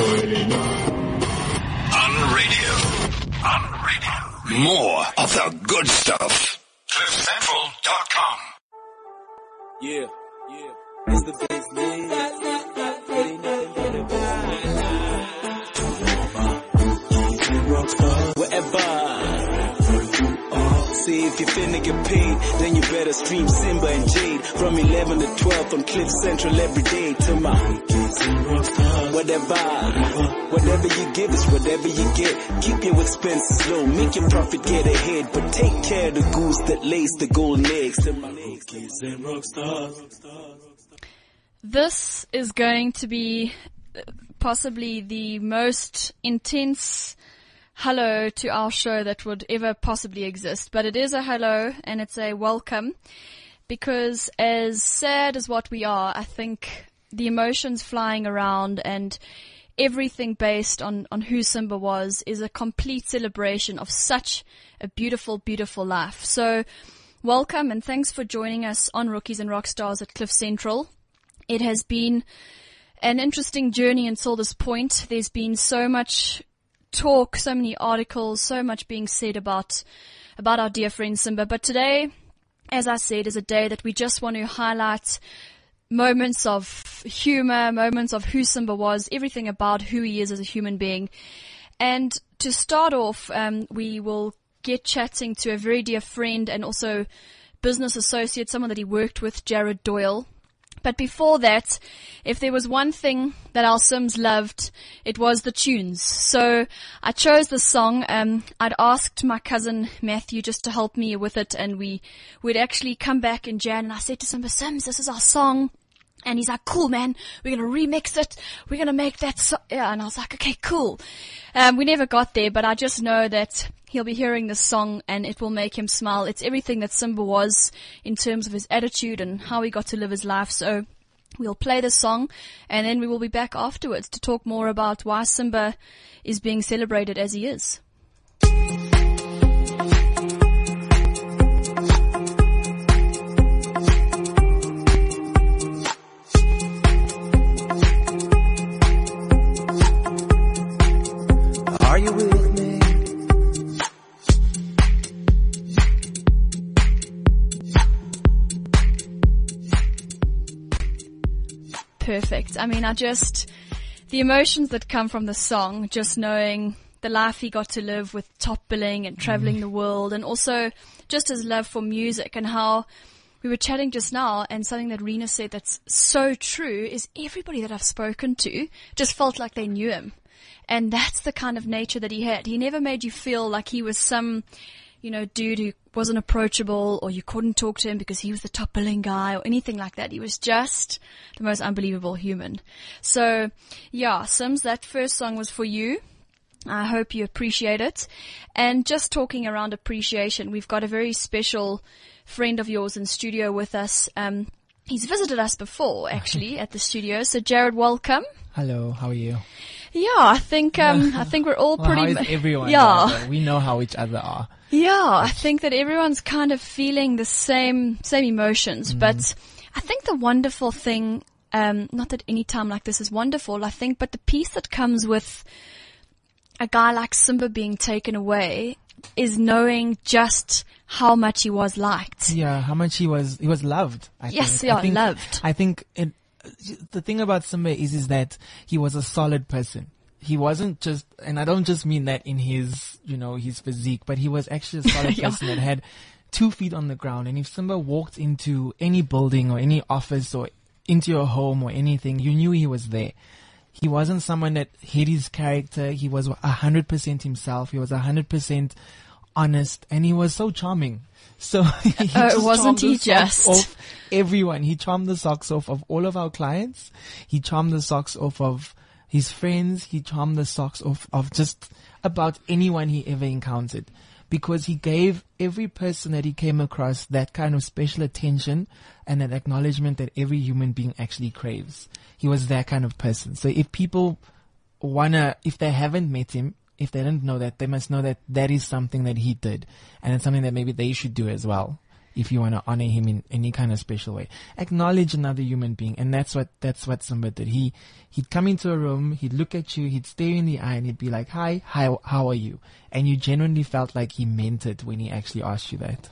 On radio. On radio. More of the good stuff. CliffCentral.com. Yeah, yeah. It's the business. A vibe. Whatever. See if you finna get paid, then you better stream Simba and Jade from 11 to 12 on Cliff Central every day to my whatever. Whatever you give is whatever you get. Keep your expenses low, make your profit get ahead, but take care of the goose that lays the golden eggs to my rookies and rock stars. This is going to be possibly the most intense hello to our show that would ever possibly exist. But it is a hello and it's a welcome because as sad as what we are, I think the emotions flying around and everything based on, on who Simba was is a complete celebration of such a beautiful, beautiful life. So welcome and thanks for joining us on Rookies and Rockstars at Cliff Central. It has been an interesting journey until this point. There's been so much talk, so many articles, so much being said about, about our dear friend Simba. But today, as I said, is a day that we just want to highlight moments of humor, moments of who Simba was, everything about who he is as a human being. And to start off, um, we will get chatting to a very dear friend and also business associate, someone that he worked with, Jared Doyle. But before that, if there was one thing that our Sims loved, it was the tunes. So I chose this song. Um, I'd asked my cousin Matthew just to help me with it, and we would actually come back in Jan. And I said to Simba, Sims, this is our song. And he's like, cool, man. We're gonna remix it. We're gonna make that so-. Yeah, and I was like, okay, cool. Um, we never got there, but I just know that he'll be hearing this song and it will make him smile. It's everything that Simba was in terms of his attitude and how he got to live his life. So we'll play the song and then we will be back afterwards to talk more about why Simba is being celebrated as he is. You with me? perfect. I mean, I just, the emotions that come from the song, just knowing the life he got to live with top billing and traveling mm. the world and also just his love for music and how we were chatting just now and something that Rena said that's so true is everybody that I've spoken to just felt like they knew him. And that's the kind of nature that he had. He never made you feel like he was some, you know, dude who wasn't approachable or you couldn't talk to him because he was the top billing guy or anything like that. He was just the most unbelievable human. So yeah, Sims, that first song was for you. I hope you appreciate it. And just talking around appreciation, we've got a very special friend of yours in studio with us. Um, he's visited us before actually at the studio. So Jared, welcome. Hello, how are you? Yeah, I think um, I think we're all Well, pretty. how is everyone? Yeah, we know how each other are. yeah. I think that everyone's kind of feeling the same same emotions, but I think the wonderful thing, um, not that any time like this is wonderful, I think, but the peace that comes with a guy like Simba being taken away is knowing just how much he was liked. Yeah, how much he was he was loved. I Yes, think. yeah, I think, loved. I think it, the thing about Simba is is that he was a solid person. He wasn't just, and I don't just mean that in his, you know, his physique, but he was actually a solid Yeah. person that had two feet on the ground. And if Simba walked into any building or any office or into your home or anything, you knew he was there. He wasn't someone that hid his character. He was a hundred percent himself. He was a hundred percent honest, and he was so charming. So he uh, just wasn't charmed the he socks just? off everyone. He charmed the socks off of all of our clients. He charmed the socks off of his friends. He charmed the socks off of just about anyone he ever encountered. Because he gave every person that he came across that kind of special attention and an acknowledgement that every human being actually craves. He was that kind of person. So if people wanna, if they haven't met him, if they don't know that, they must know that that is something that he did. And it's something that maybe they should do as well. if you want to honor him in any kind of special way. Acknowledge another human being. And that's what, that's what Simba did. He, he'd come into a room, he'd look at you, he'd stare you in the eye and he'd be like, hi, how, how are you? And you genuinely felt like he meant it when he actually asked you that.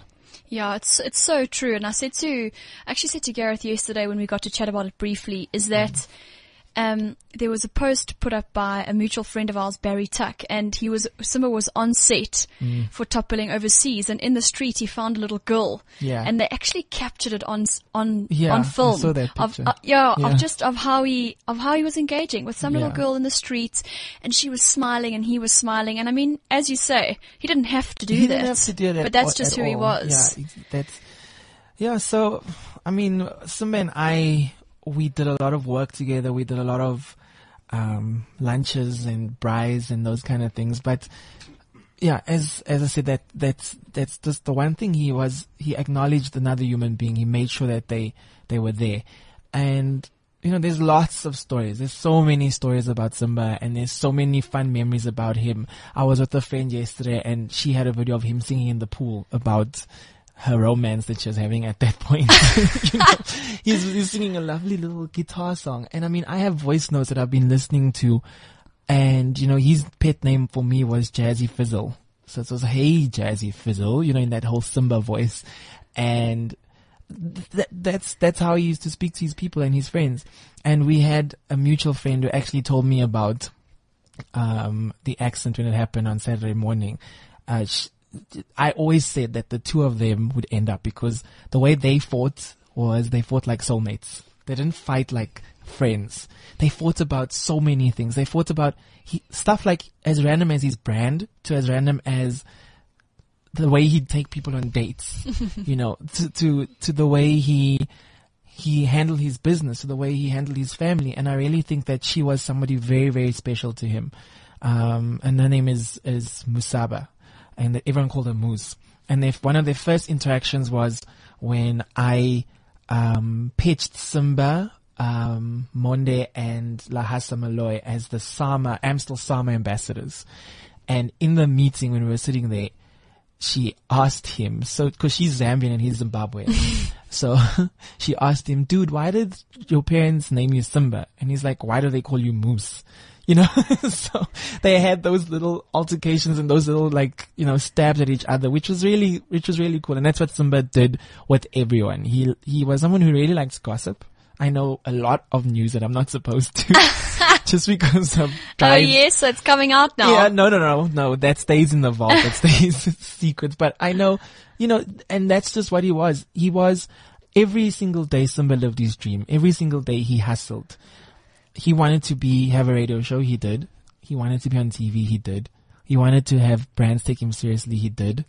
Yeah, it's it's so true. And I said to, actually said to Gareth yesterday when we got to chat about it briefly, is that mm. Um, there was a post put up by a mutual friend of ours, Barry Tuck, and he was Simba was on set Mm. for Top Billing overseas, and in the street he found a little girl, Yeah. and they actually captured it on on Yeah, on I film. saw that Of, uh, yeah, Yeah. of just of how he of how he was engaging with some little girl in the street, and she was smiling and he was smiling, and I mean, as you say, he didn't have to do he that. didn't have to do that. but that's at just who he was. Yeah, that's yeah. So, I mean, Simba and I, we did a lot of work together. We did a lot of um, lunches and braais and those kind of things. But yeah, as as I said, that that's that's just the one thing he was. He acknowledged another human being. He made sure that they they were there, and you know, there's lots of stories. There's so many stories about Simba and there's so many fun memories about him. I was with a friend yesterday and she had a video of him singing in the pool about her romance that she was having at that point. you know, he's, he's singing a lovely little guitar song. And I mean, I have voice notes that I've been listening to and, you know, his pet name for me was Jazzy Fizzle. So it was, hey, Jazzy Fizzle, you know, in that whole Simba voice. And th- that's that's how he used to speak to his people and his friends. And we had a mutual friend who actually told me about um, the accident when it happened on Saturday morning. Uh, sh- I always said that the two of them would end up because the way they fought was they fought like soulmates. They didn't fight like friends. They fought about so many things. They fought about he, stuff like as random as his brand to as random as the way he'd take people on dates, you know, to, to, to the way he, he handled his business, to the way he handled his family. And I really think that she was somebody very, very special to him. Um, and her name is, is Musaba and everyone called her Moose. And one of their first interactions was when I, um, pitched Simba, um, Monde and Lahasa Malloy as the Sama, Amstel Sama ambassadors. And in the meeting when we were sitting there, she asked him, so, cause she's Zambian and he's Zimbabwean. so she asked him, dude, why did your parents name you Simba? And he's like, why do they call you Moose? You know, so they had those little altercations and those little like, you know, stabs at each other, which was really, which was really cool. And that's what Simba did with everyone. He, he was someone who really likes gossip. I know a lot of news that I'm not supposed to just because of Oh yes, so it's coming out now. yeah, no, no, no, no. That stays in the vault. That stays secret. But I know, you know, and that's just what he was. He was every single day. Simba lived his dream. Every single day he hustled. He wanted to be have a radio show. He did. He wanted to be on TV. He did. He wanted to have brands take him seriously. He did.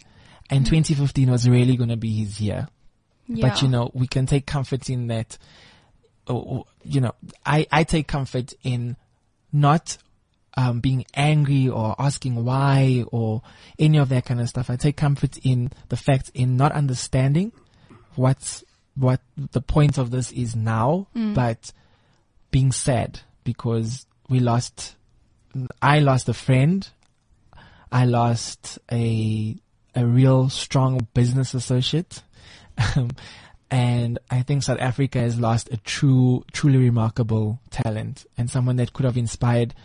And mm. 2015 was really going to be his year. Yeah. But you know, we can take comfort in that. oh, You know, I I take comfort in not um, being angry or asking why or any of that kind of stuff. I take comfort in the fact in not understanding what's what the point of this is now, mm. but being sad because we lost. I lost a friend. I lost a a real strong business associate. Um, and I think South Africa has lost a true, truly remarkable talent and someone that could have inspired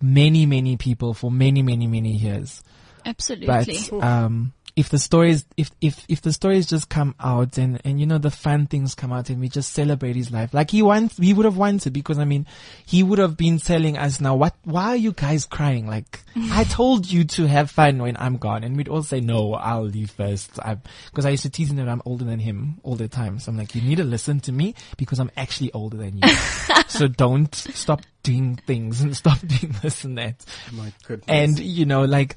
many, many people for many, many, many years. Absolutely. But um, if the stories, if if if the stories just come out and and you know the fun things come out and we just celebrate his life like he wants, he would have wanted because I mean he would have been telling us now what why are you guys crying? Like I told you to have fun when I'm gone. And we'd all say no I'll leave first. I because I used to tease him that I'm older than him all the time. So I'm like you need to listen to me because I'm actually older than you. So don't stop doing things and stop doing this and that. My goodness. and you know like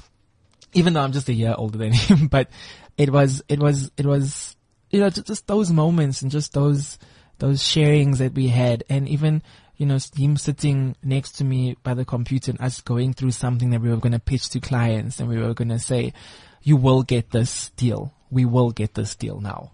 even though I'm just a year older than him, but it was, it was, it was, you know, just, just those moments and just those, those sharings that we had and even, you know, him sitting next to me by the computer and us going through something that we were going to pitch to clients and we were going to say, you will get this deal. We will get this deal now.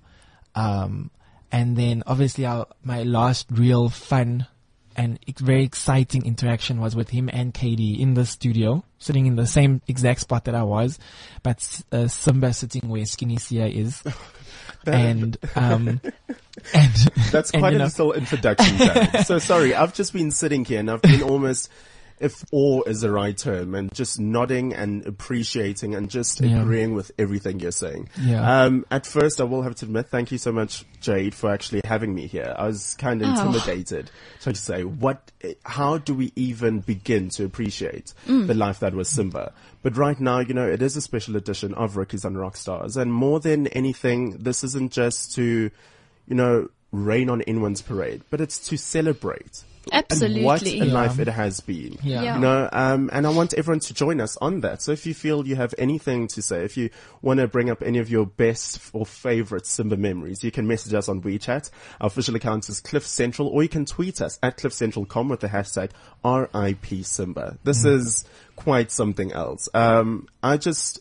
Um, and then obviously our, my last real fun and very exciting interaction was with him and Katie in the studio, sitting in the same exact spot that I was, but uh, Simba sitting where Skinny Sia is. and um, and That's quite you a know, little introduction. So sorry, I've just been sitting here and I've been almost, if awe is the right term, and just nodding and appreciating and just Yeah. agreeing with everything you're saying. Yeah. Um, at first, I will have to admit, thank you so much, Jade, for actually having me here. I was kind of Oh. intimidated. So to say, what, how do we even begin to appreciate Mm. the life that was Simba? But right now, you know, it is a special edition of Rookies and Rock Stars, and more than anything, this isn't just to, you know, rain on anyone's parade, but it's to celebrate. And what a Yeah. life it has been. Yeah. Yeah. You know, um, and I want everyone to join us on that. So if you feel you have anything to say, if you want to bring up any of your best or favorite Simba memories, you can message us on WeChat. Our official account is Cliff Central, or you can tweet us at cliffcentral.com with the hashtag RIP Simba. This is quite something else. Um, I just,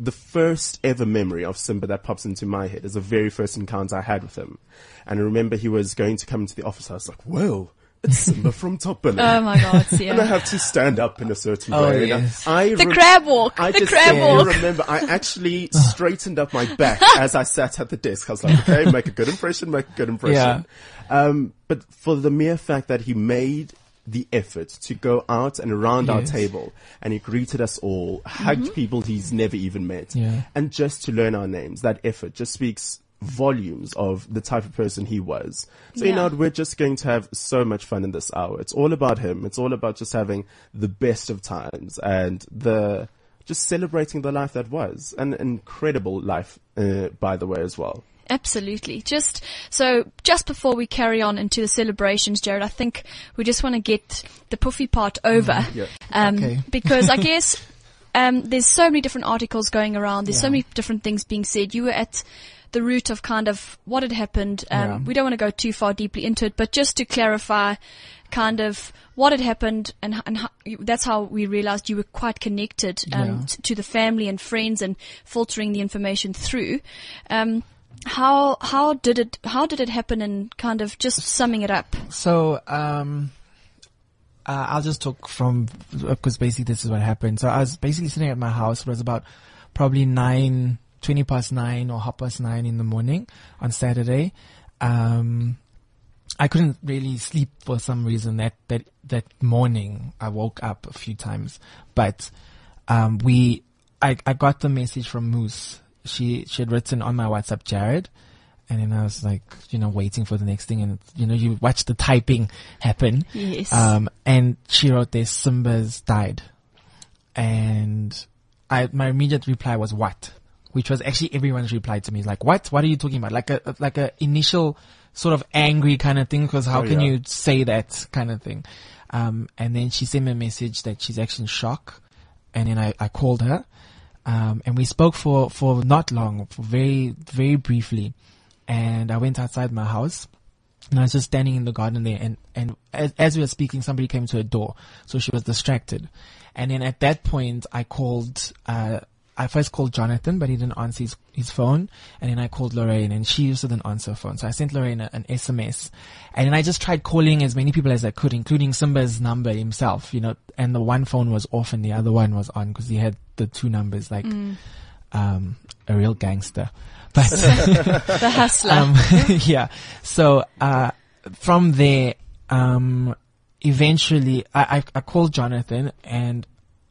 the first ever memory of Simba that pops into my head is the very first encounter I had with him. And I remember he was going to come into the office. I was like, whoa, it's Simba from Top Billing. Oh my god, And I yeah. have to stand up in a certain Oh, way. And yes. I, The rem- crab walk. I the just crab still walk. remember I actually straightened up my back as I sat at the desk. I was like, okay, make a good impression, make a good impression. Um, but for the mere fact that he made the effort to go out and around our table and he greeted us all, hugged people he's never even met, Yeah. and just to learn our names, that effort just speaks volumes of the type of person he was. So, you know, we're just going to have so much fun in this hour. It's all about him. It's all about just having the best of times and the, just celebrating the life that was. An incredible life, uh, by the way, as well. Absolutely. Just so, just before we carry on into the celebrations, Jared, I think we just want to get the puffy part over, Yeah. um, Okay. because I guess um, there's so many different articles going around. There's so many different things being said. You were at the root of kind of what had happened. Um, Yeah. We don't want to go too far deeply into it, but just to clarify, kind of what had happened, and and how, that's how we realized you were quite connected um, Yeah. t- to the family and friends and filtering the information through. Um, how how did it how did it happen and kind of just summing it up? So, um, uh, I'll just talk from, because basically this is what happened. So I was basically sitting at my house. It was about probably nine, twenty past nine or half past nine in the morning on Saturday. Um, I couldn't really sleep for some reason that, that, that morning. I woke up a few times, but, um, we, I, I got the message from Moose. She, she had written on my WhatsApp, Jared. And then I was like, you know, waiting for the next thing and, you know, you watch the typing happen. Yes. Um, and she wrote there, Simba's died. And I, my immediate reply was what? Which was actually everyone's reply to me like, what? What are you talking about? Like a, like a initial sort of angry kind of thing because how Oh, can yeah. you say that kind of thing? Um, and then she sent me a message that she's actually in shock. And then I, I called her. Um, and we spoke for, for not long, for very, very briefly. And I went outside my house and I was just standing in the garden there and, and as, as we were speaking, somebody came to her door. So she was distracted. And then at that point, I called, uh, I first called Jonathan, but he didn't answer his, his phone. And then I called Lorraine and she also didn't answer her phone. So I sent Lorraine a, an SMS and then I just tried calling as many people as I could, including Simba's number himself, you know, and the one phone was off and the other one was on because he had the two numbers like, um, a real gangster. But, the hustler. um, yeah. So, uh, from there, um, eventually I, I, I called Jonathan and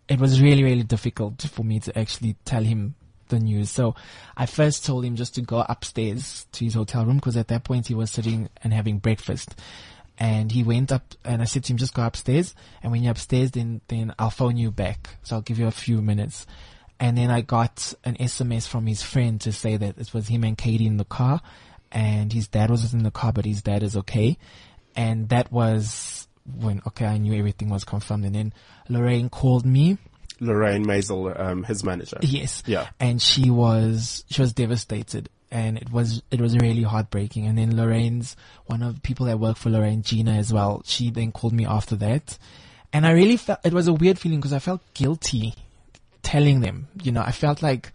it was really, really difficult for me to actually tell him the news. So I first told him just to go upstairs to his hotel room because at that point he was sitting and having breakfast. And he went up and I said to him, just go upstairs. And when you're upstairs, then, then I'll phone you back. So I'll give you a few minutes. And then I got an SMS from his friend to say that it was him and Katie in the car and his dad was in the car, but his dad is okay. And that was when, okay, I knew everything was confirmed. And then Lorraine called me. Lorraine Maisel, um, his manager. Yes. Yeah. And she was, she was devastated and it was, it was really heartbreaking. And then Lorraine's, one of the people that work for Lorraine, Gina as well, she then called me after that. And I really felt, it was a weird feeling because I felt guilty telling them, you know, I felt like,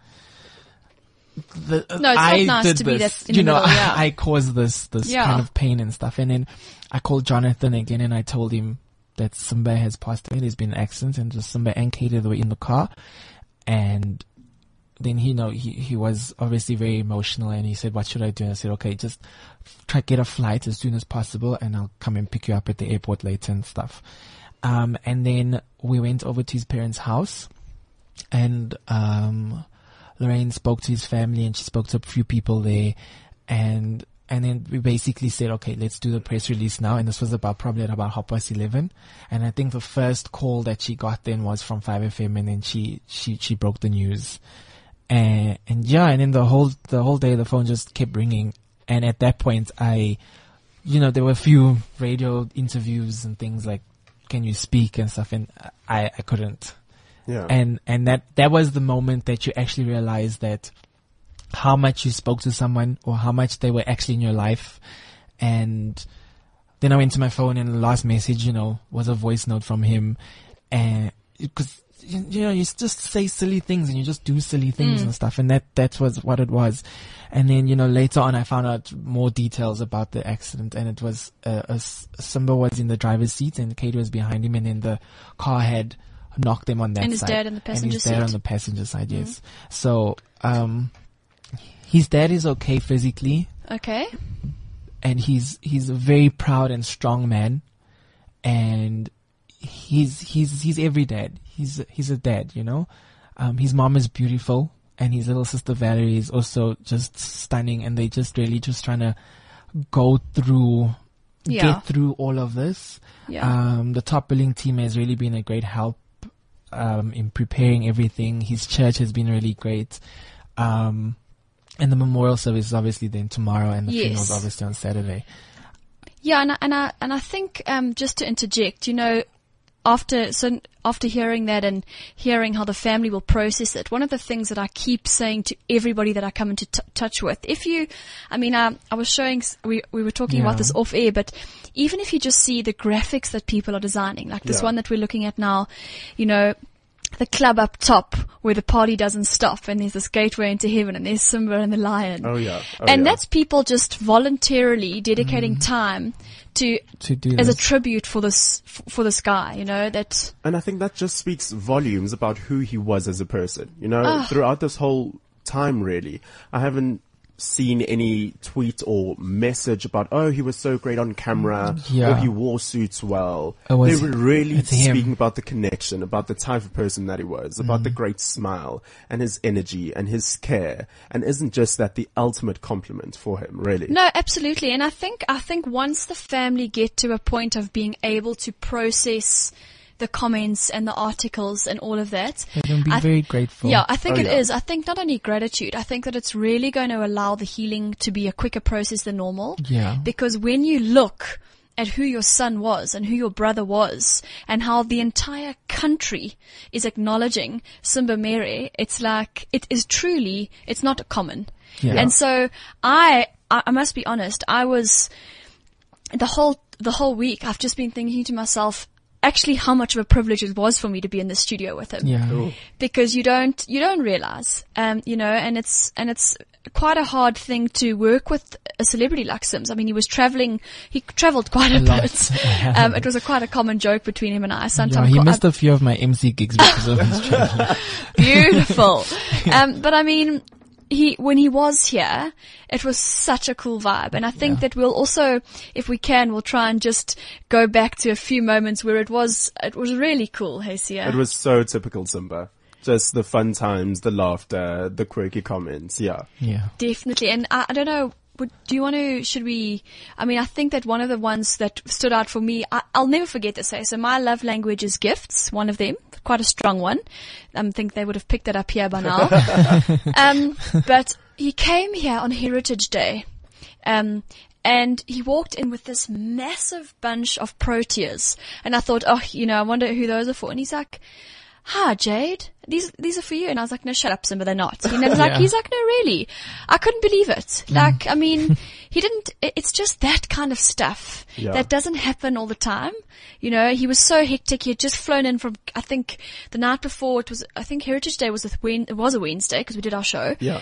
the, No, it's not I nice did to be this, that in the you know, middle, yeah. I caused this, this Yeah. kind of pain and stuff. And then I called Jonathan again and I told him that Simba has passed away. There's been an accident and just Simba and Katie were in the car. And then he you know he he was obviously very emotional and he said, "What should I do?" And I said, "Okay, just try to get a flight as soon as possible, and I'll come and pick you up at the airport later and stuff." Um, and then we went over to his parents' house, and um, Lorraine spoke to his family, and she spoke to a few people there, and and then we basically said, okay, let's do the press release now. And this was about probably at about half past 11. And I think the first call that she got then was from 5FM and then she, she, she broke the news. And, and yeah, and then the whole, the whole day the phone just kept ringing. And at that point I, you know, there were a few radio interviews and things like, can you speak and stuff? And I, I couldn't. Yeah. And, and that, that was the moment that you actually realized that how much you spoke to someone or how much they were actually in your life. And then I went to my phone and the last message, you know, was a voice note from him. And because, you, you know, you just say silly things and you just do silly things and stuff. And that, that was what it was. And then, you know, later on I found out more details about the accident and it was, uh, a, Simba was in the driver's seat and Kate was behind him and then the car had knocked him on that side. And his side. dad on the passenger and his dad seat. on the passenger side, yes. So, um, his dad is okay physically Okay. and he's he's a very proud and strong man and he's he's he's every dad he's he's a dad you know um his mom is beautiful and his little sister Valerie is also just stunning and they just really just trying to go through Yeah. get through all of this Yeah. um the top billing team has really been a great help um in preparing everything his church has been really great um and the memorial service is obviously then tomorrow and the Yes. funeral's obviously on Saturday. Yeah, and I, and I and I think um, just to interject, you know, after so after hearing that and hearing how the family will process it, one of the things that I keep saying to everybody that I come into t- touch with, if you, I mean, I, I was showing we we were talking Yeah. about this off air, but even if you just see the graphics that people are designing, like this Yeah. one that we're looking at now, you know. The club up top where the party doesn't stop and there's this gateway into heaven and there's Simba and the lion. Oh, yeah. Oh, and yeah. that's people just voluntarily dedicating time to To do as a tribute for this for this guy. You know that And I think that just speaks volumes about who he was as a person. You know, Ah. throughout this whole time, really, I haven't seen any tweet or message about, oh, he was so great on camera, Yeah. or he wore suits well. It was- they were really it's him. speaking about the connection, about the type of person that he was, about Mm. the great smile and his energy and his care. And isn't just that the ultimate compliment for him, really? no, absolutely. And I think I think once the family get to a point of being able to process the comments and the articles and all of that, They can be I- very grateful. Yeah, I think Oh, it yeah. is. I think not only gratitude, I think that it's really going to allow the healing to be a quicker process than normal. Yeah. Because when you look at who your son was and who your brother was and how the entire country is acknowledging Simba Mhere, it's like, it is truly, it's not common. Yeah. And so I I must be honest, I was, the whole the whole week I've just been thinking to myself actually how much of a privilege it was for me to be in the studio with him Yeah. because you don't you don't realize um you know and it's and it's quite a hard thing to work with a celebrity like Sims I mean he was traveling he traveled quite a, A lot. bit um it was a quite a common joke between him and I Yeah, sometimes he quite- missed a few of my MC gigs because of his travel. beautiful. um, but I mean, he when he was here, it was such a cool vibe, and I think that we'll also, if we can, we'll try and just go back to a few moments where it was it was really cool. Hey, Sia. It was so typical Simba. Just the fun times, the laughter, the quirky comments. Yeah. Yeah. Definitely. And I, I don't know, would, do you want to, should we, I mean, I think that one of the ones that stood out for me, I, I'll never forget this. eh? So my love language is gifts, one of them, quite a strong one. I think they would have picked that up here by now. um, but he came here on Heritage Day. Um, and he walked in with this massive bunch of proteas. And I thought, oh, you know, I wonder who those are for. And he's like, hi, Jade. These, these are for you. And I was like, no, shut up, Simba, they're not. And I was like, Yeah. he's like, no, really. I couldn't believe it. Mm. Like, I mean, he didn't, it's just that kind of stuff Yeah. that doesn't happen all the time. You know, he was so hectic. He had just flown in from, I think the night before it was, I think Heritage Day was a, it was a Wednesday because we did our show. Yeah.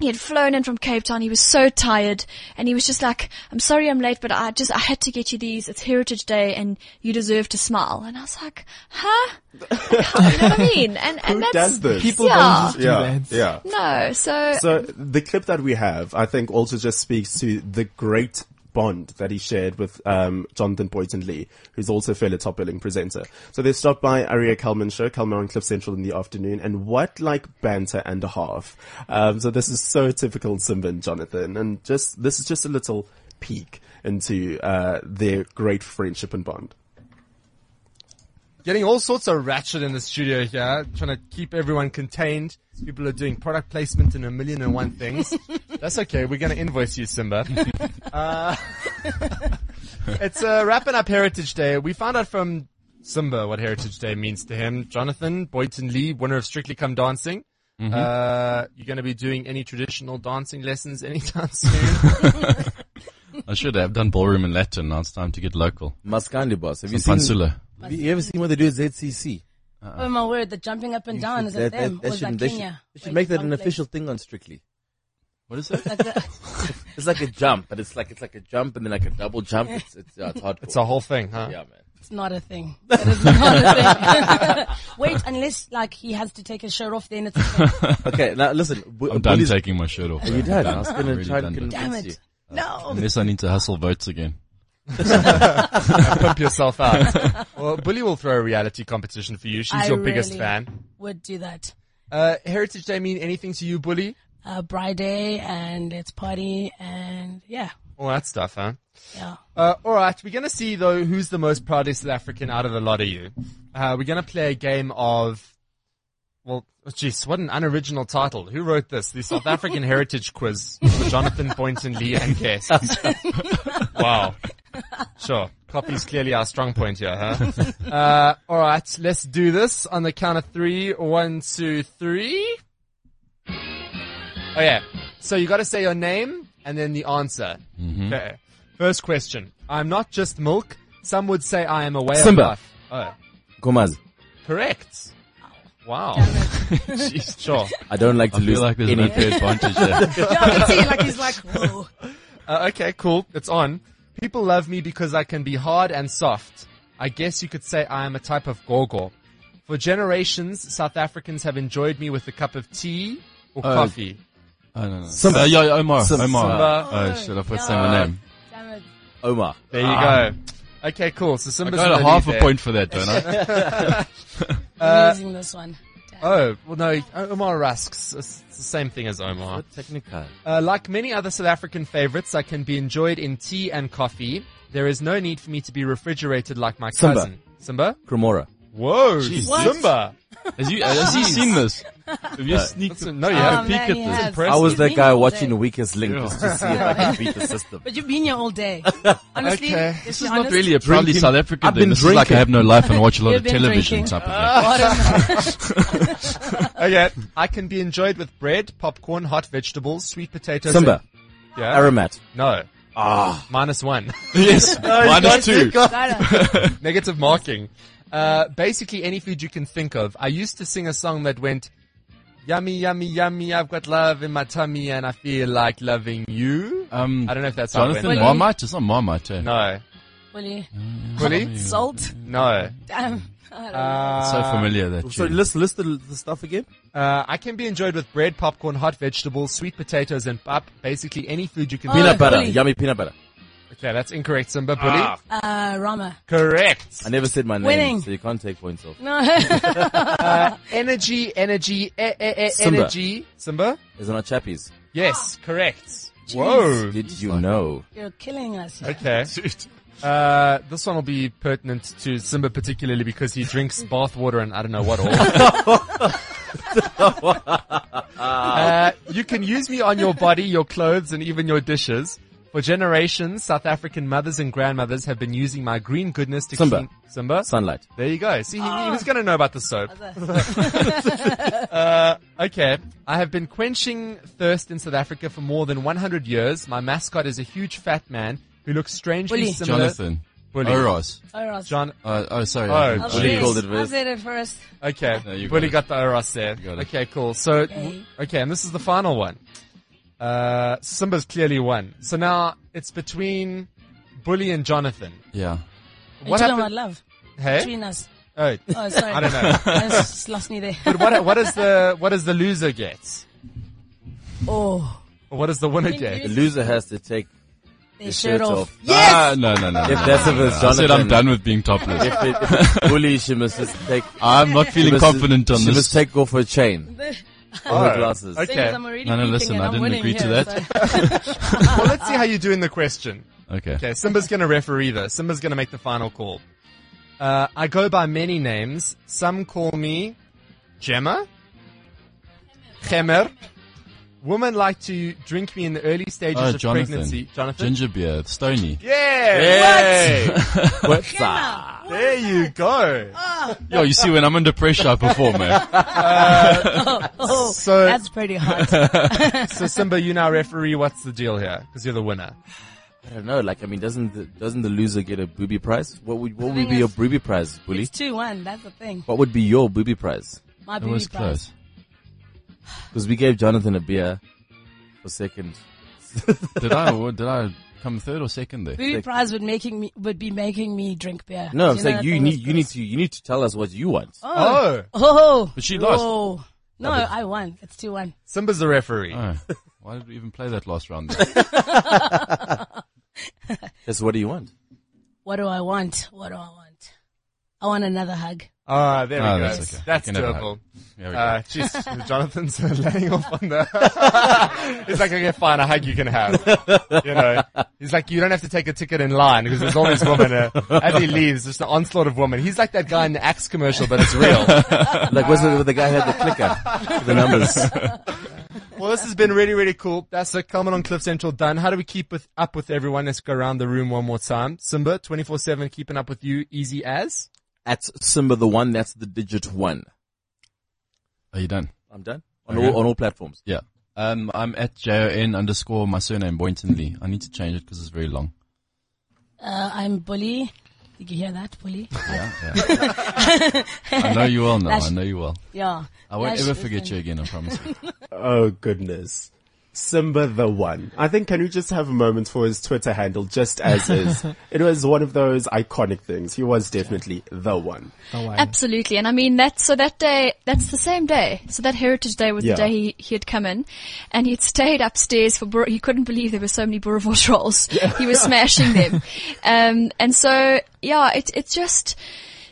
He had flown in from Cape Town. He was so tired and he was just like, I'm sorry I'm late, but I just, I had to get you these. It's Heritage Day and you deserve to smile. And I was like, huh? you know what I mean? And, and Who that's, does this? People Yeah. don't just do yeah, that. yeah. no, so, So the clip that we have, I think, also just speaks to the great bond that he shared with um, Jonathan Boynton Lee, who's also fellow top billing presenter. So they stopped by Aria Kalman show, Kalman on Cliff Central in the afternoon, and what like banter and a half. Um, so this is so typical Simba Jonathan, and just this is just a little peek into uh, their great friendship and bond. Getting all sorts of ratchet in the studio here, trying to keep everyone contained. People are doing product placement and a million and one things. That's okay. We're going to invoice you, Simba. Uh, it's uh, wrapping up Heritage Day. We found out from Simba what Heritage Day means to him. Jonathan Boynton Lee, winner of Strictly Come Dancing. Uh, you're going to be doing any traditional dancing lessons anytime soon? I should have done ballroom in Latin. Now it's time to get local. Maskandi boss. Have you seen? Pantsula. Have you ever seen what they do at ZCC? Oh uh-uh. my word, the jumping up and down, is it That- them? that- or that is should- that they should- they should make that an place. official thing on Strictly. What is it? It's like a jump, but it's like it's like a jump and then like a double jump. It's it's, yeah, it's hardcore. It's a whole thing, huh? yeah, man. It's not a thing. That is not a thing. Wait, unless like he has to take his shirt off, then it's a thing. Okay, now listen. Bu- I'm done bullies- taking my shirt off. Are you done? I was I'm gonna really try done and with it. Damn convince you. it. No. Unless I need to hustle votes again. Pump yourself out. well, Bully will throw a reality competition for you. She's I your biggest really fan. Would do that. Uh, Heritage Day mean anything to you, Bully? Uh, bride day and let's party and yeah, All that stuff, huh? yeah. Uh, all right, we're gonna see though who's the most proudest South African out of the lot of you. Uh, we're gonna play a game of, well, jeez, what an unoriginal title. Who wrote this? The South African Heritage Quiz for Jonathan Boynton Lee and guests. wow. Sure. Copy's clearly our strong point here, huh? Uh, all right, let's do this on the count of three. One, two, three. Oh yeah. So you got to say your name and then the answer. Okay. First question. I'm not just milk. Some would say I am a way Simba. of life. Oh, Gomaz. correct. Wow. Jeez, sure. I don't like to I feel lose like there's any. unfair advantage there. Yeah, I can see like he's like, whoa. Uh, okay, cool. It's on. People love me because I can be hard and soft. I guess you could say I am a type of gorgor. For generations, South Africans have enjoyed me with a cup of tea or Uh, coffee. Oh, no, no. Simba. Uh, yeah, yeah, Ouma. Simba. Ouma. Simba. Oh, should I put Yeah. say my name? Damn it. Ouma. There you Ah. go. Okay, cool. So Simba's I Simba's got a half a there. point for that, don't I? I'm using this one. Damn. Oh, well no, Ouma Rusks. It's the same thing as Ouma. What technical? Uh, like many other South African favorites, I can be enjoyed in tea and coffee. There is no need for me to be refrigerated like my Simba. cousin. Simba? Cremora. Whoa, What? Simba. Has, you, has he seen this? Have you sneaked a- no, you Oh, have peek man, at he this. has. I was He's that been guy all watching day. Weakest Link just to see if I can beat the system. But you've been here all day. Honestly, Okay. if This you're is not honest, really a proudly Drinking- South African I've thing. been This is like I drinking. have no life and watch a lot You've of been television drinking. type of thing. Okay. I can be enjoyed with bread, popcorn, hot vegetables, sweet potatoes. Simba. and- Yeah. Aromat. No. Ah. Minus one. yes, minus two. Gotta- Negative marking. Uh, basically any food you can think of. I used to sing a song that went, yummy, yummy, yummy, I've got love in my tummy and I feel like loving you. Um, I don't know if that's how it Jonathan went. Marmite? It's not Marmite. Eh? No. Willie. Fully? Salt. No. Damn. Uh, so familiar that So you. list list the, the stuff again. Uh, I can be enjoyed with bread, popcorn, hot vegetables, sweet potatoes, and pap. Basically any food you can. Oh, Peanut butter. bully. Yummy peanut butter. Okay, that's incorrect, Simba. Bully. Uh, Rama. Correct. I never said my name, Winning. so you can't take points off. No. Energy, energy, e- e- e- Simba. energy. Simba. Is it not chappies? Yes, correct. Whoa. Did you know? You're killing us. Okay. Uh, this one will be pertinent to Simba particularly because he drinks bath water and I don't know what all. uh, you can use me on your body, your clothes, and even your dishes. For generations, South African mothers and grandmothers have been using my green goodness to Simba. clean Simba. Sunlight. There you go. See, he, he was going to know about the soap. uh, okay. I have been quenching thirst in South Africa for more than 100 years. My mascot is a huge fat man who looks strangely Bully. similar. Jonathan. Bully. Oros. Oh, Ross. John. Uh, oh, sorry. Oh, I- Bully. say it. called it I'll first. say it first. Okay. No, you got Bully it. got the Oros there. got it. Okay, cool. So, Okay. okay, and this is the final one. Uh, Simba's clearly won. So now it's between Bully and Jonathan. Yeah. What What about happened? love? Hey? Between us. Oh, Oh, sorry. I don't know. I just lost me there. But what, what does the, what does the loser get? Oh, what does the winner think get? The loser has to take their his shirt shirt off. off. Ah, no, no, no. If that's if it's no. I said I'm done with being topless. If, it, if it's bully, she must just take. I'm not feeling confident on she this. She must take off her chain. Oh, her glasses. okay. I'm already No, no, listen, I didn't winning agree to that. so- well, let's see how you do in the question. Okay. Okay, Simba's gonna referee this. Simba's gonna make the final call. Uh, I go by many names. Some call me Gemma, Chemer. Women like to drink me in the early stages Oh, of Jonathan. pregnancy. Jonathan? Ginger beer, Stoney. Yeah! What? What's There you go. Oh. Yo, you see, when I'm under pressure, I perform, man. Uh, oh, oh, So- that's pretty hot. So Simba, you now referee. What's the deal here? Because you're the winner. I don't know. Like, I mean, doesn't the, doesn't the loser get a booby prize? What would what would be your is- booby prize, bully? It's 2-1, that's the thing. What would be your booby prize? My It beauty prize. close. Because we gave Jonathan a beer for second. Did I, or did I come third or second there? Booby prize would making me would be making me drink beer. No, I'm know saying that you thing need with you need Chris? to you need to tell us what you want. Oh, Oh, oh. But she lost. Whoa. No, I won. It's two one. Simba's the referee. Oh, why did we even play that last round? Yes, what do you want? What do I want? What do I want? I want another hug. Ah, there we Oh, go. that's okay. That's You can have a doable. There we go. Uh, jeez, Jonathan's laying off on the. he's like, okay, fine, a hug you can have. You know, he's like, you don't have to take a ticket in line because there's all these women. Uh, as he leaves, there's an onslaught of women. He's like that guy in the Axe commercial, but it's real. Like, what's the, the guy who had the clicker? The numbers. Well, this has been really, really cool. That's a comment on Cliff Central done. How do we keep with, up with everyone? Let's go around the room one more time. Simba, 24-7, keeping up with you, easy as. At Simba the one, that's the digit one. Are you done? I'm done. On Okay. all on all platforms. Yeah. Um, I'm at J-O-N underscore my surname, Boynton Lee. I need to change it because it's very long. Uh, I'm Bully. Did you hear that, Bully? Yeah, yeah. I know you well now. That's- I know you well. Yeah. I won't That's ever forget thing. you again, I promise you. Oh goodness. Simba the one. I think can we just have a moment for his Twitter handle just as is? it was one of those iconic things. He was definitely the one. The one. Absolutely. And I mean, that's, so that day, that's the same day. So that Heritage Day was Yeah. the day he, he had come in and he'd stayed upstairs for, Bur- he couldn't believe there were so many boerewors rolls. He was smashing them. Um, and so, yeah, it's, it's just,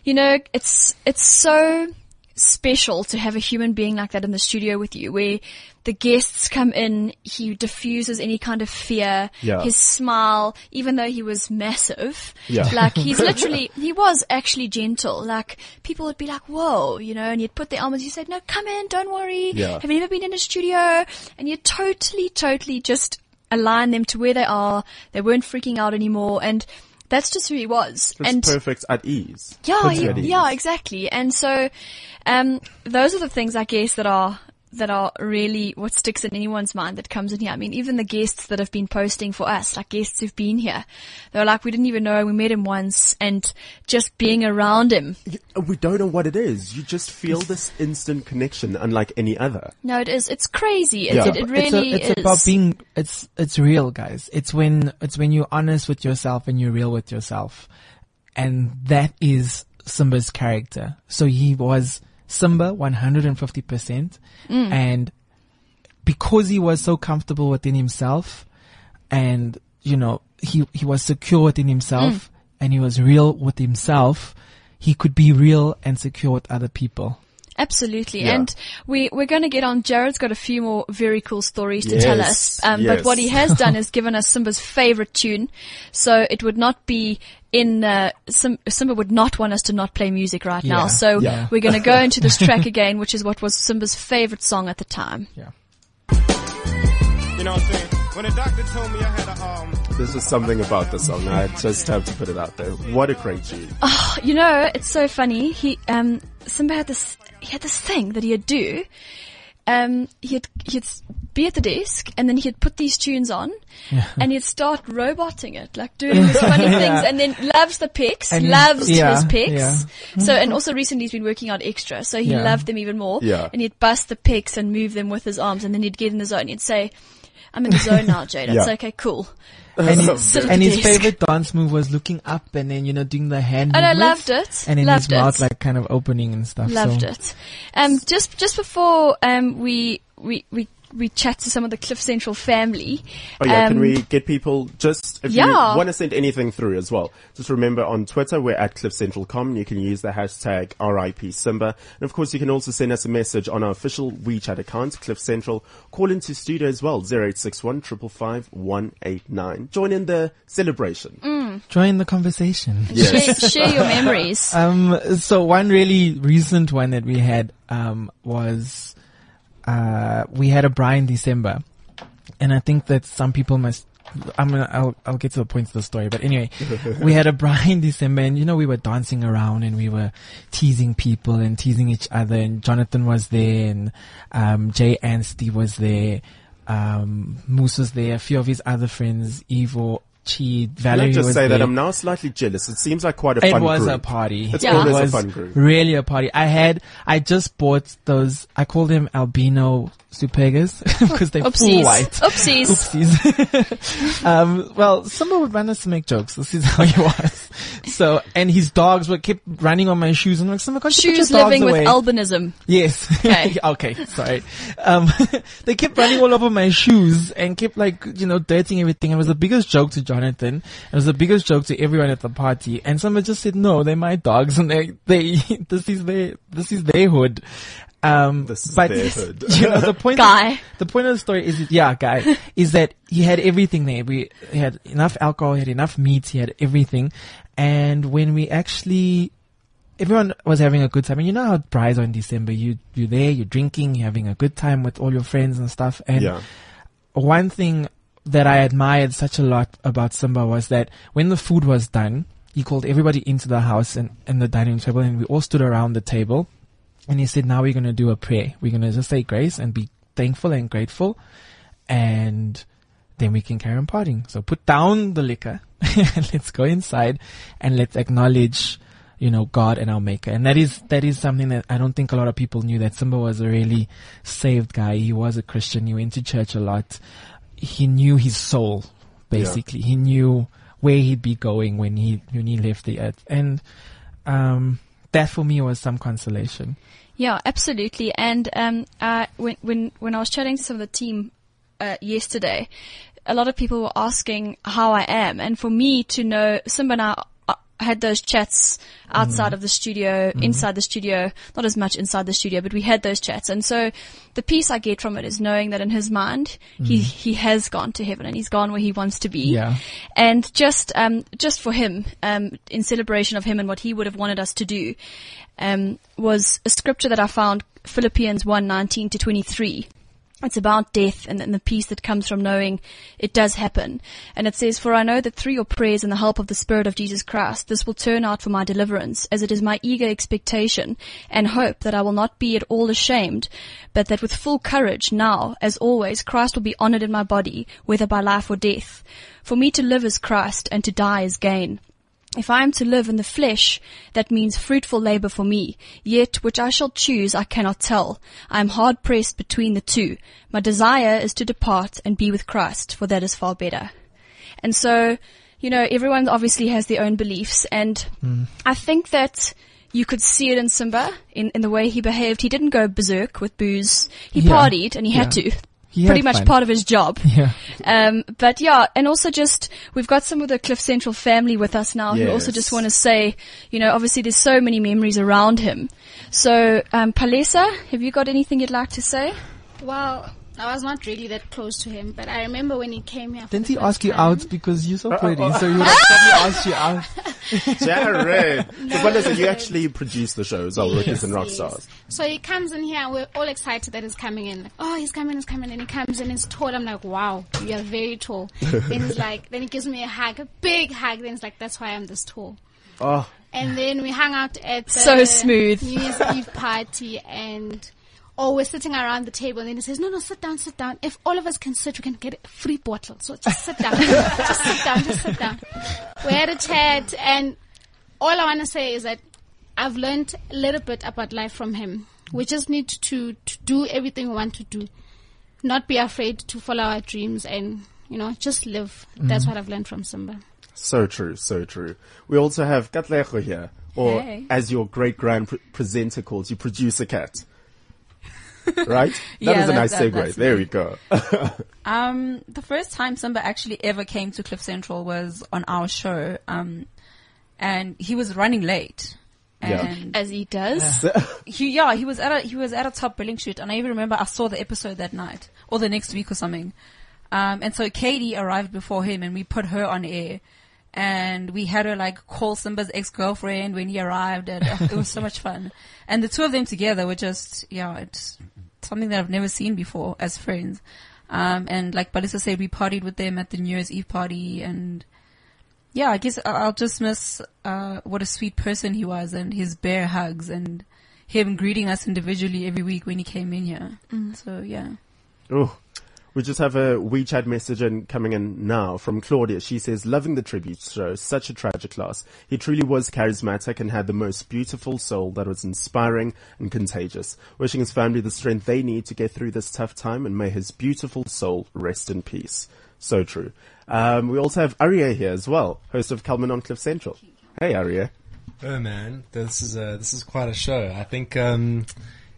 you know, it's, it's so special to have a human being like that in the studio with you where the guests come in, he diffuses any kind of fear, Yeah. his smile, even though he was massive. Yeah. Like he's literally, he was actually gentle. Like people would be like, whoa, you know, and you'd put their arms, you said, no, come in, don't worry. Yeah. Have you ever been in a studio? And you totally, totally just align them to where they are. They weren't freaking out anymore. And that's just who he was. Just and perfect at ease. yeah, he- at ease. yeah, exactly. And so, um, those are the things I guess that are that are really what sticks in anyone's mind that comes in here. I mean, even the guests that have been posting for us, like guests who've been here, they're like, we didn't even know we met him once, and just being around him. We don't know what it is. You just feel this instant connection unlike any other. No, it is. It's crazy. It, Yeah. it, it really it's, a, it's is. about being it's it's real guys it's when it's when you're honest with yourself and you're real with yourself and that is simba's character so he was simba 150% and because he was so comfortable within himself and you know he he was secure within himself and he was real with himself he could be real and secure with other people Absolutely. Yeah. And we, we're going to get on. Jared's got a few more very cool stories to Yes, tell us. Um, But what he has done is given us Simba's favorite tune. So it would not be in, uh, Sim- Simba would not want us to not play music right now. Yeah, So yeah. we're going to go into this track again, which is what was Simba's favorite song at the time. yeah You know what I'm saying? When the doctor told me I had a um This is something about the song. I just have to put it out there. What a great tune. You know, it's so funny. He, um, Simba had this, he had this thing that he'd do um, he'd he'd be at the desk, and then he'd put these tunes on, and he'd start roboting it, like doing these funny things, and then loves the pics, And loves yeah, his pics. yeah. So, and also recently he's been working out extra, so he Yeah. loved them even more. Yeah. And he'd bust the pics and move them with his arms, and then he'd get in the zone. He'd say, "I'm in the zone now, Jade." Yeah. say, "Okay, cool." And, he- and his favorite dance move was looking up and then, you know, doing the hand And I loved it. And then Loved his mouth it. like kind of opening and stuff. Loved so. it. Um, just just before um, we we we we chat to some of the Cliff Central family. Oh yeah, um, can we get people just if Yeah. you want to send anything through as well? Just remember on Twitter we're at CliffCentral.com. You can use the hashtag RIP Simba, and of course you can also send us a message on our official WeChat account, Cliff Central. Call into studio as well, zero eight six one triple five one eight nine. Join in the celebration. Join the conversation. share, share your memories. Um, so one really recent one that we had, um, was, uh, we had a braai in December. And I think that some people must, I'm gonna, I'll, I'll get to the point of the story. But anyway, we had a braai in December and you know, we were dancing around and we were teasing people and teasing each other and Jonathan was there and, um, Jay Anstey was there. Um, Moose was there, a few of his other friends, Evo, Chi, Can I just say there. that I'm now slightly jealous. It seems like quite a It fun was group. a party. It's Yeah. always It a was fun group. really a party. I had, I just bought those, I call them albino supergas because they're full white. Oopsies. Oopsies. um, well, someone would want us to make jokes. This is how he was. So, and his dogs were kept running on my shoes. And I'm like, my gosh, Shoes living with albinism. Yes. Okay. okay. Sorry. Um, they kept running all over my shoes and kept like, you know, dirtying everything. It was the biggest joke to Jonathan. It was the biggest joke to everyone at the party. And someone just said, no, they're my dogs and they, they, this is their, this is their hood. Um, This but their you know, the point, Guy. the point of the story is, yeah, guy, is that he had everything there. We he had enough alcohol, he had enough meat, he had everything. And when we actually everyone was having a good time. And you know how braais are in December. You you're there, you're drinking, you're having a good time with all your friends and stuff. And Yeah. one thing that I admired such a lot about Simba was that when the food was done, he called everybody into the house and, and the dining table and we all stood around the table and he said, now we're going to do a prayer. We're going to just say grace and be thankful and grateful and then we can carry on partying. So put down the liquor let's go inside and let's acknowledge, you know, God and our maker. And that is, that is something that I don't think a lot of people knew that Simba was a really saved guy. He was a Christian. He went to church a lot. He knew his soul, basically. He knew where he'd be going when he, when he left the earth. And, um, that for me was some consolation. Yeah, absolutely. And um, uh, when when when I was chatting to some of the team uh, yesterday, a lot of people were asking how I am, and for me to know, Simba and I uh, had those chats outside of the studio, inside the studio, not as much inside the studio, but we had those chats. And so the peace I get from it is knowing that in his mind, he, he has gone to heaven and he's gone where he wants to be. Yeah. And just, um, just for him, um, in celebration of him and what he would have wanted us to do, um, was a scripture that I found, Philippians 1, 19 to 23. It's about death and, and the peace that comes from knowing it does happen. And it says, For I know that through your prayers and the help of the Spirit of Jesus Christ, this will turn out for my deliverance, as it is my eager expectation and hope that I will not be at all ashamed, but that with full courage now, as always, Christ will be honored in my body, whether by life or death. For me to live is Christ and to die is gain. If I am to live in the flesh, that means fruitful labor for me. Yet which I shall choose I cannot tell. I am hard pressed between the two. My desire is to depart and be with Christ, for that is far better. And so, you know, everyone obviously has their own beliefs and hmm. I think that you could see it in Simba, in, in the way he behaved. He didn't go berserk with booze. He Yeah. partied and he had Yeah. to. He Pretty much fun. part of his job. Yeah. Um, but yeah, and also just, we've got some of the Cliff Central family with us now who also just want to say, you know, obviously there's so many memories around him. So, um, Palesa, have you got anything you'd like to say? Well, I was not really that close to him, but I remember when he came here. Didn't he first ask you time- out because you're so pretty? So he would have probably asked you out. Jared. The one is that you actually produce the shows, our Rookies Yes, and Rock yes. Stars. So he comes in here, and we're all excited that he's coming in. Like, oh, he's coming, he's coming, and he comes in, he's tall. I'm like, wow, you are very tall. then he's like, then he gives me a hug, a big hug. Then he's like, that's why I'm this tall. Oh, And then we hung out at the So smooth. New Year's Eve party, and or we're sitting around the table and he says, no, no, sit down, sit down. If all of us can sit, we can get a free bottle. So just sit down, just sit down, just sit down. We had a chat and all I want to say is that I've learned a little bit about life from him. We just need to, to do everything we want to do. Not be afraid to follow our dreams and, you know, just live. That's Mhm. what I've learned from Simba. So true, so true. We also have Katlego here, or Hey. as your great grand pre- presenter calls you, producer cat. right? That Yeah, is a nice that- segue. there we go. Um, the first time Simba actually ever came to Cliff Central was on our show. Um, and he was running late. Yeah. As he does. he, yeah, he was at a, he was at a Top Billing shoot. And I even remember I saw the episode that night or the next week or something. Um, and so Katie arrived before him and we put her on air. And we had her like call Simba's ex-girlfriend when he arrived and uh, it was so much fun. And the two of them together were just, yeah, it's something that I've never seen before as friends. Um, and like Palesa said, we partied with them at the New Year's Eve party and yeah, I guess I- I'll just miss, uh, what a sweet person he was and his bear hugs and him greeting us individually every week when he came in here. Mm. So yeah. Oh, we just have a WeChat message in, coming in now from Claudia. She says, loving the tribute show, such a tragic loss. He truly was charismatic and had the most beautiful soul that was inspiring and contagious. Wishing his family the strength they need to get through this tough time and may his beautiful soul rest in peace. So true. Um, we also have Arya here as well, host of Calman on Cliff Central. Hey Arya. Oh man, this is a, this is quite a show. I think um,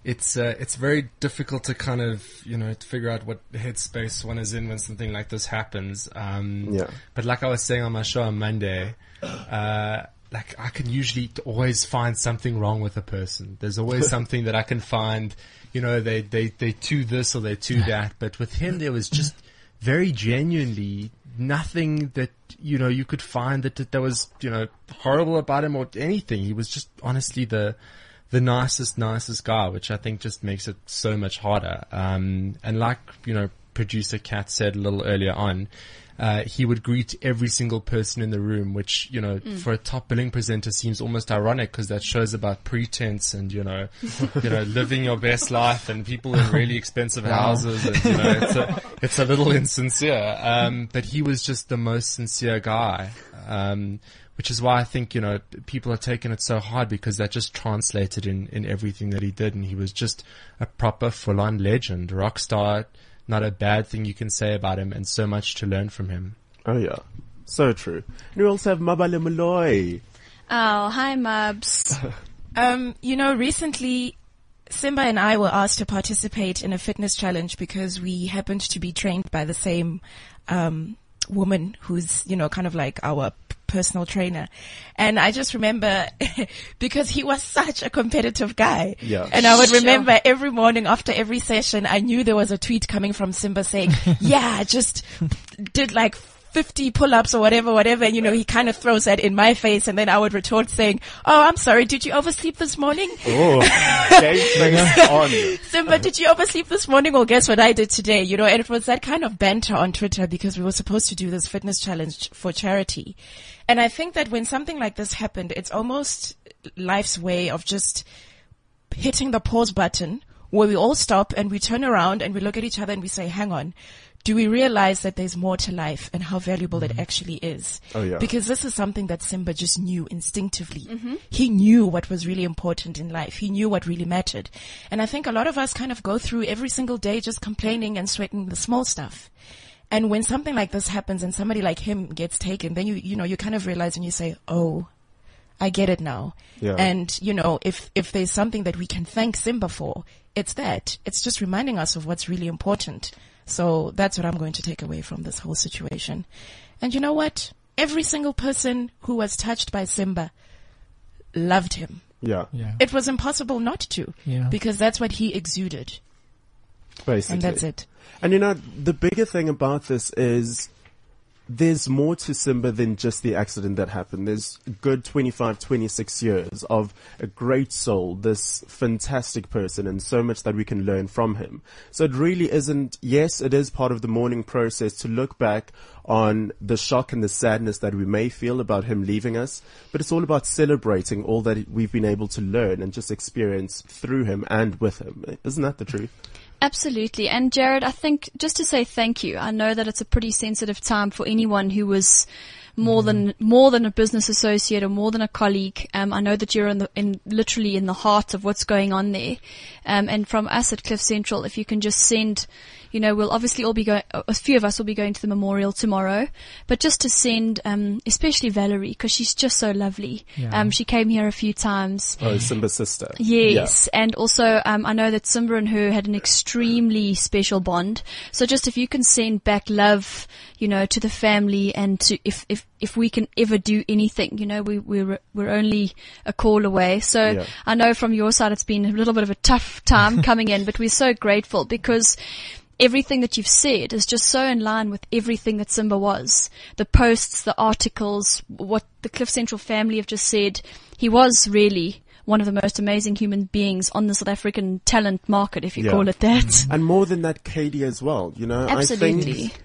it's uh, it's very difficult to kind of you know to figure out what headspace one is in when something like this happens. Um, Yeah. But like I was saying on my show on Monday, uh, like I can usually always find something wrong with a person. There's always something that I can find. You know, they they they to this or they to that. But with him, there was just very genuinely nothing that you know you could find that that, that was you know horrible about him or anything. He was just honestly the the nicest, nicest guy, which I think just makes it so much harder. Um, and like you know, producer Kat said a little earlier on. Uh, he would greet every single person in the room, which, you know, Mm. for a Top Billing presenter seems almost ironic because that shows about pretense and, you know, you know, living your best life and people in really expensive Wow. houses and, you know, it's a, it's a little insincere. Um, but he was just the most sincere guy. Um, which is why I think, you know, people are taking it so hard because that just translated in, in everything that he did. And he was just a proper full on legend, rock star, not a bad thing you can say about him and so much to learn from him. Oh yeah. So true. And we also have Mabale Malloy. Oh, hi, Mubs. Um, you know, recently Simba and I were asked to participate in a fitness challenge because we happened to be trained by the same um, woman who's, you know, kind of like our p- personal trainer. And I just remember because he was such a competitive guy. Yeah. And I would Sure. remember every morning after every session, I knew there was a tweet coming from Simba saying, yeah, I just did like 50 pull-ups or whatever, whatever. And you know, he kind of throws that in my face and then I would retort saying, oh, I'm sorry. Did you oversleep this morning? Oh, game face on. Simba, did you oversleep this morning? Well, guess what I did today? You know, and it was that kind of banter on Twitter because we were supposed to do this fitness challenge for charity. And I think that when something like this happened, it's almost life's way of just hitting the pause button where we all stop and we turn around and we look at each other and we say, hang on. Do we realize that there's more to life and how valuable it actually is? Oh, yeah. Because this is something that Simba just knew instinctively. Mhm. He knew what was really important in life. He knew what really mattered. And I think a lot of us kind of go through every single day just complaining and sweating the small stuff. And when something like this happens and somebody like him gets taken, then you, you know, you kind of realize and you say, oh, I get it now. Yeah. And, you know, if, if there's something that we can thank Simba for, it's that. It's just reminding us of what's really important. So that's what I'm going to take away from this whole situation. And you know what? Every single person who was touched by Simba loved him. Yeah. Yeah. It was impossible not to. Yeah. Because that's what he exuded. Basically. And that's it. And you know, the bigger thing about this is there's more to Simba than just the accident that happened. There's good 25, 26 years of a great soul, this fantastic person and so much that we can learn from him. So it really isn't, yes, it is part of the mourning process to look back on the shock and the sadness that we may feel about him leaving us, but it's all about celebrating all that we've been able to learn and just experience through him and with him. Isn't that the truth? Absolutely. And Jared, I think just to say thank you, I know that it's a pretty sensitive time for anyone who was more than more than a business associate or more than a colleague. Um, I know that you're in the in literally in the heart of what's going on there. Um, and from us at Cliff Central, if you can just send, you know, we'll obviously all be going. A few of us will be going to the memorial tomorrow, but just to send, um, especially Valerie because she's just so lovely. Yeah. Um, she came here a few times. Oh, Simba's sister. Yes, and also um, I know that Simba and her had an extremely special bond. So just if you can send back love, you know, to the family, and to if if if we can ever do anything, you know, we we're we're only a call away. So Yeah. I know from your side it's been a little bit of a tough time coming in, but we're so grateful because. Everything that you've said is just so in line with everything that Simba was. The posts, the articles, what the Cliff Central family have just said. He was really one of the most amazing human beings on the South African talent market, if you Yeah. call it that. And more than that, Katie as well. You know, I Absolutely. think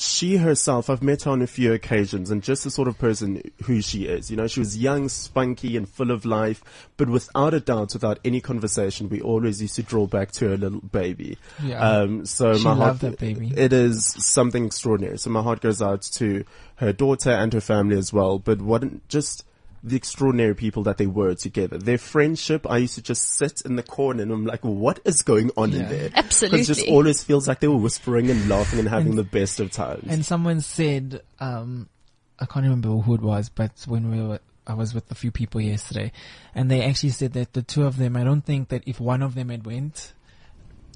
she herself, I've met her on a few occasions and just the sort of person who she is. You know, she was young, spunky and full of life, but without a doubt, without any conversation, we always used to draw back to her little baby. Yeah. Um, so She my heart, that baby. it is something extraordinary. So my heart goes out to her daughter and her family as well. But what, just, the extraordinary people that they were together. Their friendship, I used to just sit in the corner and I'm like, what is going on in there? Absolutely. It just always feels like they were whispering and laughing and having the best of times. And someone said, um, I can't remember who it was, but when we were, I was with a few people yesterday, and they actually said that the two of them, I don't think that if one of them had went,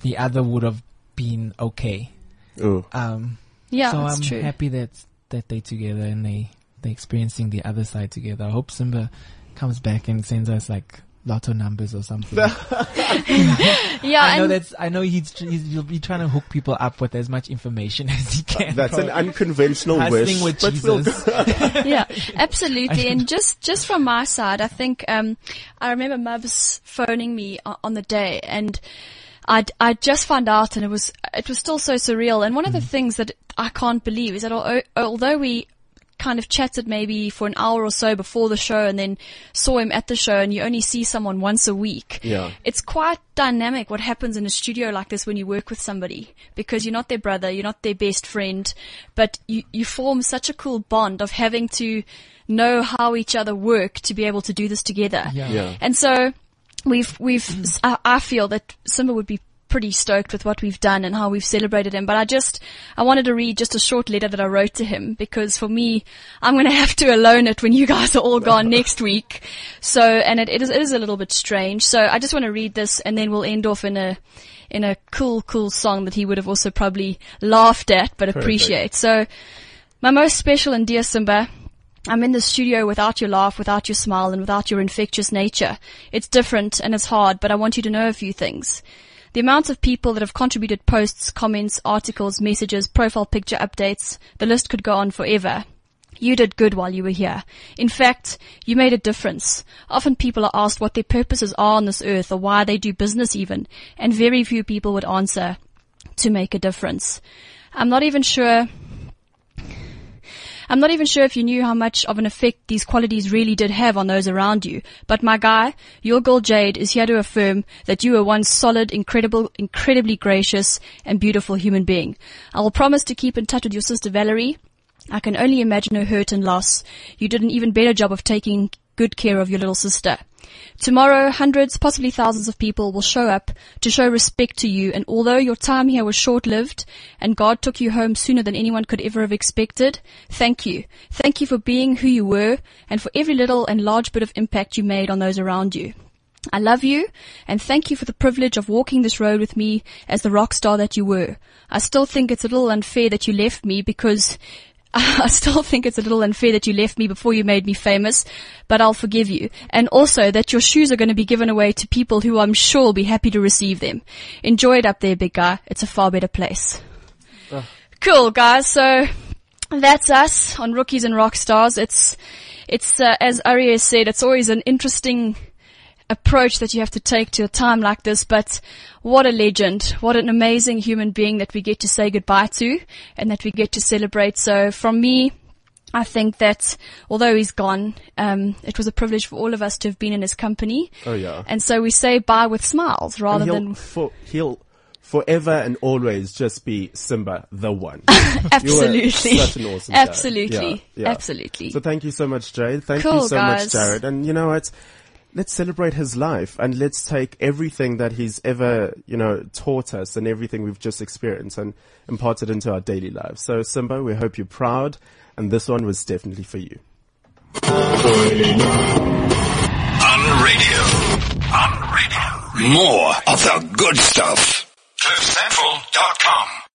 the other would have been okay. Oh. Um, Yeah, so that's I'm true. happy that that they together and they they're experiencing the other side together. I hope Simba comes back and sends us like lotto numbers or something. Yeah, I know that's. I know he's, he's he'll be trying to hook people up with as much information as he can. That's an unconventional Hustling wish, with but we'll Jesus. yeah, absolutely. And just, just from my side, I think, um, I remember Mubs phoning me on the day and I, I just found out and it was, it was still so surreal. And one of the things that I can't believe is that although we kind of chatted maybe for an hour or so before the show and then saw him at the show and you only see someone once a week. Yeah. It's quite dynamic what happens in a studio like this when you work with somebody because you're not their brother, you're not their best friend, but you, you form such a cool bond of having to know how each other work to be able to do this together. Yeah. Yeah. And so we've, we've, I, I feel that Simba would be pretty stoked with what we've done and how we've celebrated him. But I just, I wanted to read just a short letter that I wrote to him because for me, I'm going to have to alone it when you guys are all gone next week. So, and it, it is, it is a little bit strange. So I just want to read this and then we'll end off in a, in a cool, cool song that he would have also probably laughed at, but Perfect. appreciate. So my most special and dear Simba, I'm in the studio without your laugh, without your smile, and without your infectious nature. It's different and it's hard, but I want you to know a few things. The amount of people that have contributed posts, comments, articles, messages, profile picture updates, the list could go on forever. You did good while you were here. In fact, you made a difference. Often people are asked what their purposes are on this earth or why they do business even, and very few people would answer to make a difference. I'm not even sure I'm not even sure if you knew how much of an effect these qualities really did have on those around you. But my guy, your girl Jade is here to affirm that you were one solid, incredible, incredibly gracious and beautiful human being. I will promise to keep in touch with your sister Valerie. I can only imagine her hurt and loss. You did an even better job of taking good care of your little sister. Tomorrow, hundreds, possibly thousands of people will show up to show respect to you, and although your time here was short-lived and God took you home sooner than anyone could ever have expected, thank you. Thank you for being who you were and for every little and large bit of impact you made on those around you. I love you and thank you for the privilege of walking this road with me as the rock star that you were. I still think it's a little unfair that you left me because I still think it's a little unfair that you left me before you made me famous, but I'll forgive you. And also that your shoes are going to be given away to people who I'm sure will be happy to receive them. Enjoy it up there, big guy. It's a far better place. Cool, guys. So that's us on Rookies and Rock Stars. It's, it's, uh, as Arya said, it's always an interesting, approach that you have to take to a time like this, but what a legend. What an amazing human being that we get to say goodbye to and that we get to celebrate. So from me, I think that although he's gone, um, it was a privilege for all of us to have been in his company. Oh yeah. And so we say bye with smiles rather than for, he'll forever and always just be Simba, the one. Absolutely. Such an awesome. Absolutely. Yeah, yeah. Absolutely. So thank you so much, Jade. Thank Cool, you so guys. much, Jared. And you know what? Let's celebrate his life and let's take everything that he's ever, you know, taught us and everything we've just experienced and impart it into our daily lives. So Simba, we hope you're proud and this one was definitely for you. On radio. On radio. More of the good stuff. CliffCentral.com.